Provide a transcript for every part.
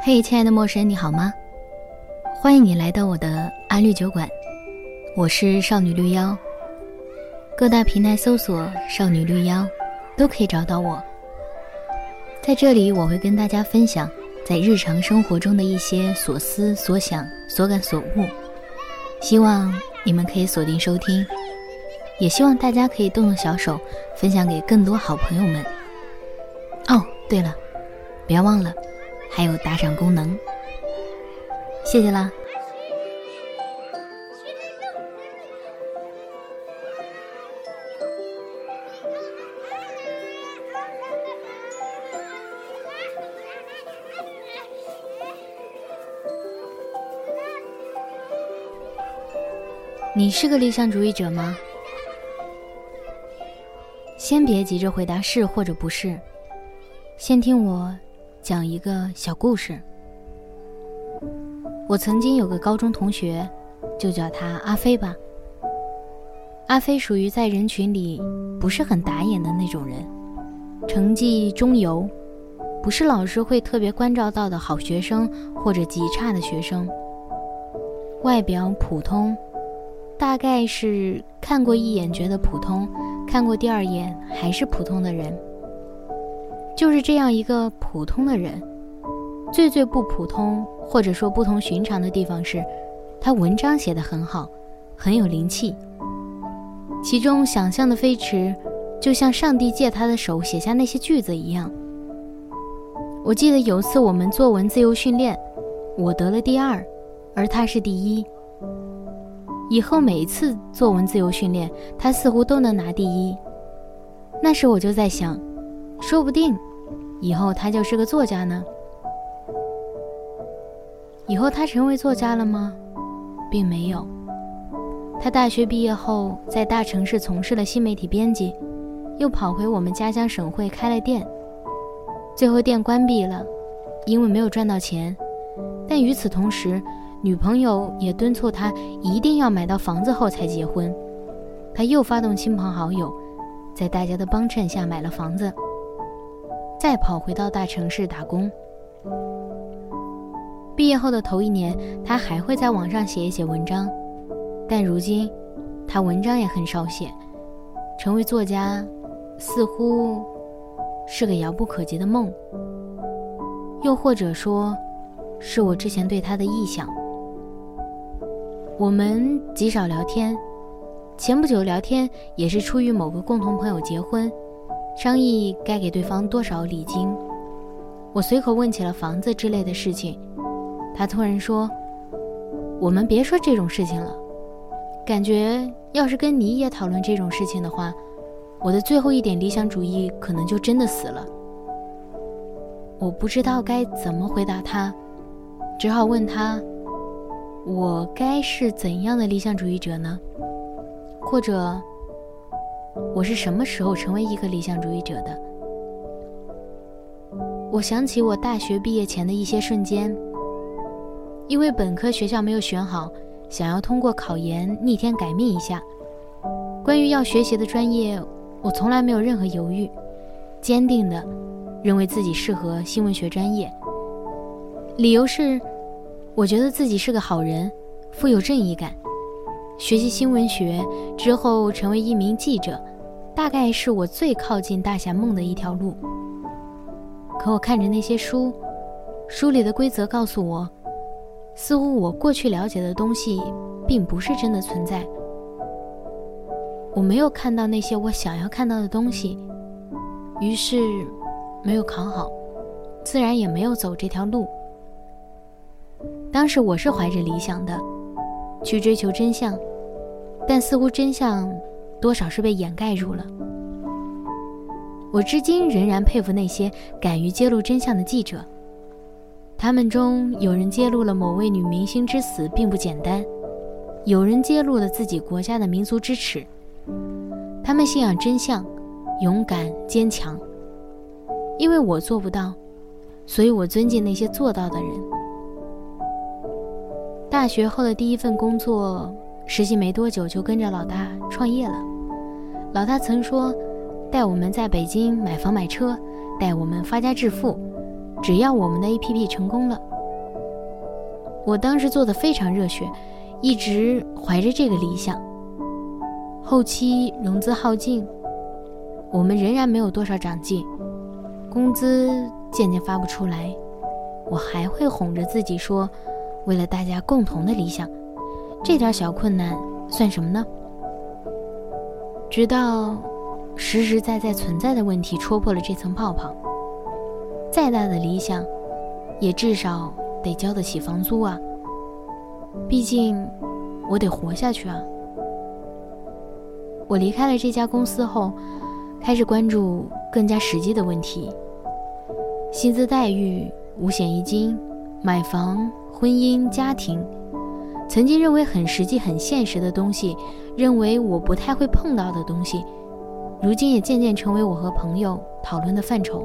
嘿，亲爱的陌生人，你好吗？欢迎你来到我的安绿酒馆，我是少女绿妖。各大平台搜索“少女绿妖”，都可以找到我。在这里，我会跟大家分享在日常生活中的一些所思所想、所感所悟，希望你们可以锁定收听，也希望大家可以动动小手，分享给更多好朋友们。哦，对了，别忘了。还有打赏功能，谢谢啦！你是个理想主义者吗？先别急着回答是或者不是，先听我。讲一个小故事。我曾经有个高中同学，就叫他阿飞吧。阿飞属于在人群里不是很打眼的那种人，成绩中游，不是老师会特别关照到的好学生或者极差的学生。外表普通，大概是看过一眼觉得普通，看过第二眼还是普通的人。就是这样一个普通的人，最最不普通或者说不同寻常的地方是，他文章写得很好，很有灵气。其中想象的飞驰，就像上帝借他的手写下那些句子一样。我记得有次我们作文自由训练，我得了第二，而他是第一。以后每一次作文自由训练，他似乎都能拿第一。那时我就在想，说不定。以后他就是个作家呢。以后他成为作家了吗？并没有。他大学毕业后在大城市从事了新媒体编辑，又跑回我们家乡省会开了店，最后店关闭了，因为没有赚到钱。但与此同时，女朋友也敦促他一定要买到房子后才结婚。他又发动亲朋好友，在大家的帮衬下买了房子。再跑回到大城市打工。毕业后的头一年，他还会在网上写一写文章，但如今，他文章也很少写，成为作家，似乎是个遥不可及的梦。又或者说，是我之前对他的臆想。我们极少聊天，前不久聊天也是出于某个共同朋友结婚。商议该给对方多少礼金，我随口问起了房子之类的事情，他突然说：“我们别说这种事情了，感觉要是跟你也讨论这种事情的话，我的最后一点理想主义可能就真的死了。”我不知道该怎么回答他，只好问他：“我该是怎样的理想主义者呢？或者？”我是什么时候成为一个理想主义者的？我想起我大学毕业前的一些瞬间，因为本科学校没有选好，想要通过考研逆天改命一下。关于要学习的专业，我从来没有任何犹豫，坚定的认为自己适合新闻学专业。理由是，我觉得自己是个好人，富有正义感。学习新闻学之后，成为一名记者，大概是我最靠近大侠梦的一条路。可我看着那些书，书里的规则告诉我，似乎我过去了解的东西，并不是真的存在。我没有看到那些我想要看到的东西，于是没有考好，自然也没有走这条路。当时我是怀着理想的，去追求真相。但似乎真相，多少是被掩盖住了。我至今仍然佩服那些敢于揭露真相的记者。他们中有人揭露了某位女明星之死并不简单，有人揭露了自己国家的民族之耻。他们信仰真相，勇敢坚强。因为我做不到，所以我尊敬那些做到的人。大学后的第一份工作。实习没多久就跟着老大创业了。老大曾说，带我们在北京买房买车，带我们发家致富，只要我们的 APP 成功了。我当时做的非常热血，一直怀着这个理想。后期融资耗尽，我们仍然没有多少长进，工资渐渐发不出来。我还会哄着自己说，为了大家共同的理想，这点小困难算什么呢？直到实实在在存在的问题戳破了这层泡泡，再大的理想，也至少得交得起房租啊。毕竟，我得活下去啊。我离开了这家公司后，开始关注更加实际的问题：薪资待遇。五险一金、买房、婚姻、家庭，曾经认为很实际、很现实的东西，认为我不太会碰到的东西，如今也渐渐成为我和朋友讨论的范畴。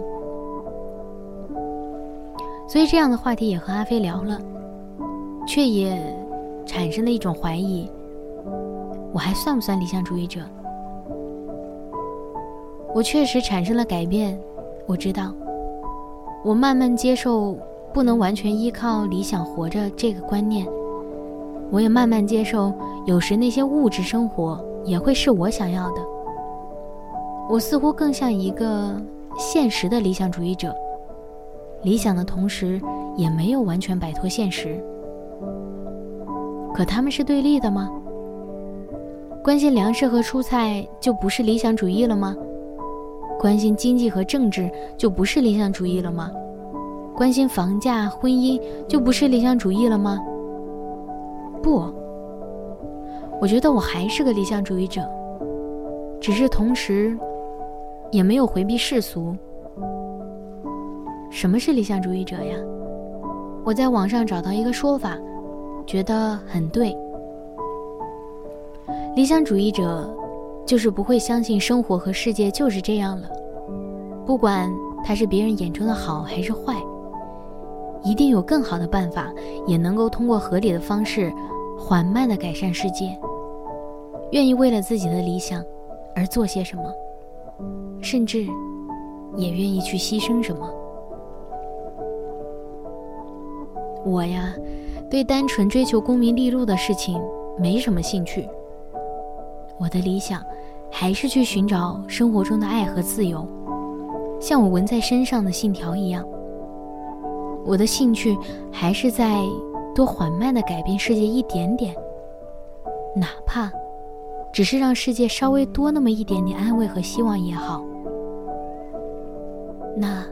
所以这样的话题也和阿飞聊了，却也产生了一种怀疑：我还算不算理想主义者？我确实产生了改变，我知道。我慢慢接受不能完全依靠理想活着这个观念，我也慢慢接受有时那些物质生活也会是我想要的。我似乎更像一个现实的理想主义者，理想的同时也没有完全摆脱现实。可他们是对立的吗？关心粮食和蔬菜就不是理想主义了吗？关心经济和政治就不是理想主义了吗？关心房价、婚姻就不是理想主义了吗？不，我觉得我还是个理想主义者，只是同时也没有回避世俗。什么是理想主义者呀？我在网上找到一个说法，觉得很对。理想主义者。就是不会相信生活和世界就是这样了，不管它是别人眼中的好还是坏，一定有更好的办法，也能够通过合理的方式，缓慢的改善世界。愿意为了自己的理想而做些什么，甚至也愿意去牺牲什么。我呀，对单纯追求功名利禄的事情没什么兴趣。我的理想，还是去寻找生活中的爱和自由，像我纹在身上的信条一样。我的兴趣还是在多缓慢的改变世界一点点，哪怕只是让世界稍微多那么一点点安慰和希望也好。那，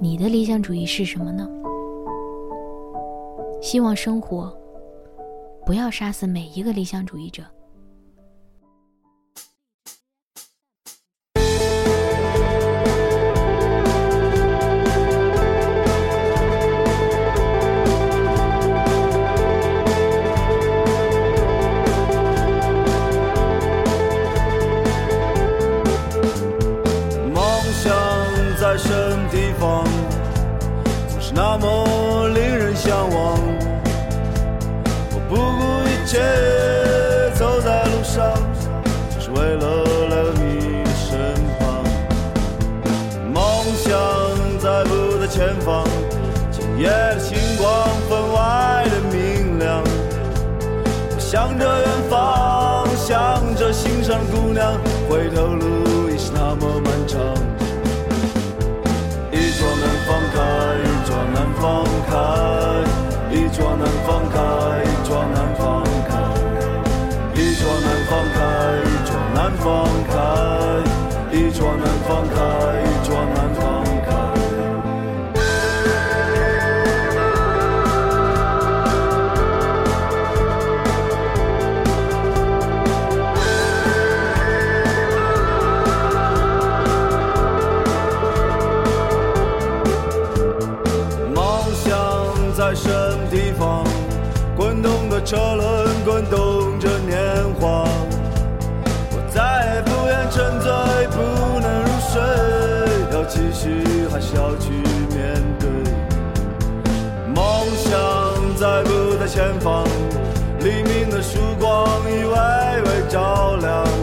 你的理想主义是什么呢？希望生活不要杀死每一个理想主义者。那么令人向往，我不顾一切走在路上，只是为了来到你的身旁，梦想在不在前方，今夜的星光分外的明亮，我向着远方，向着心上的姑娘，回头路已是那么漫长。开，一桌难放开，一桌车轮滚动着年华我再也不愿沉醉不能入睡要继续还是要去面对。梦想在不在前方黎明的曙光已微微照亮。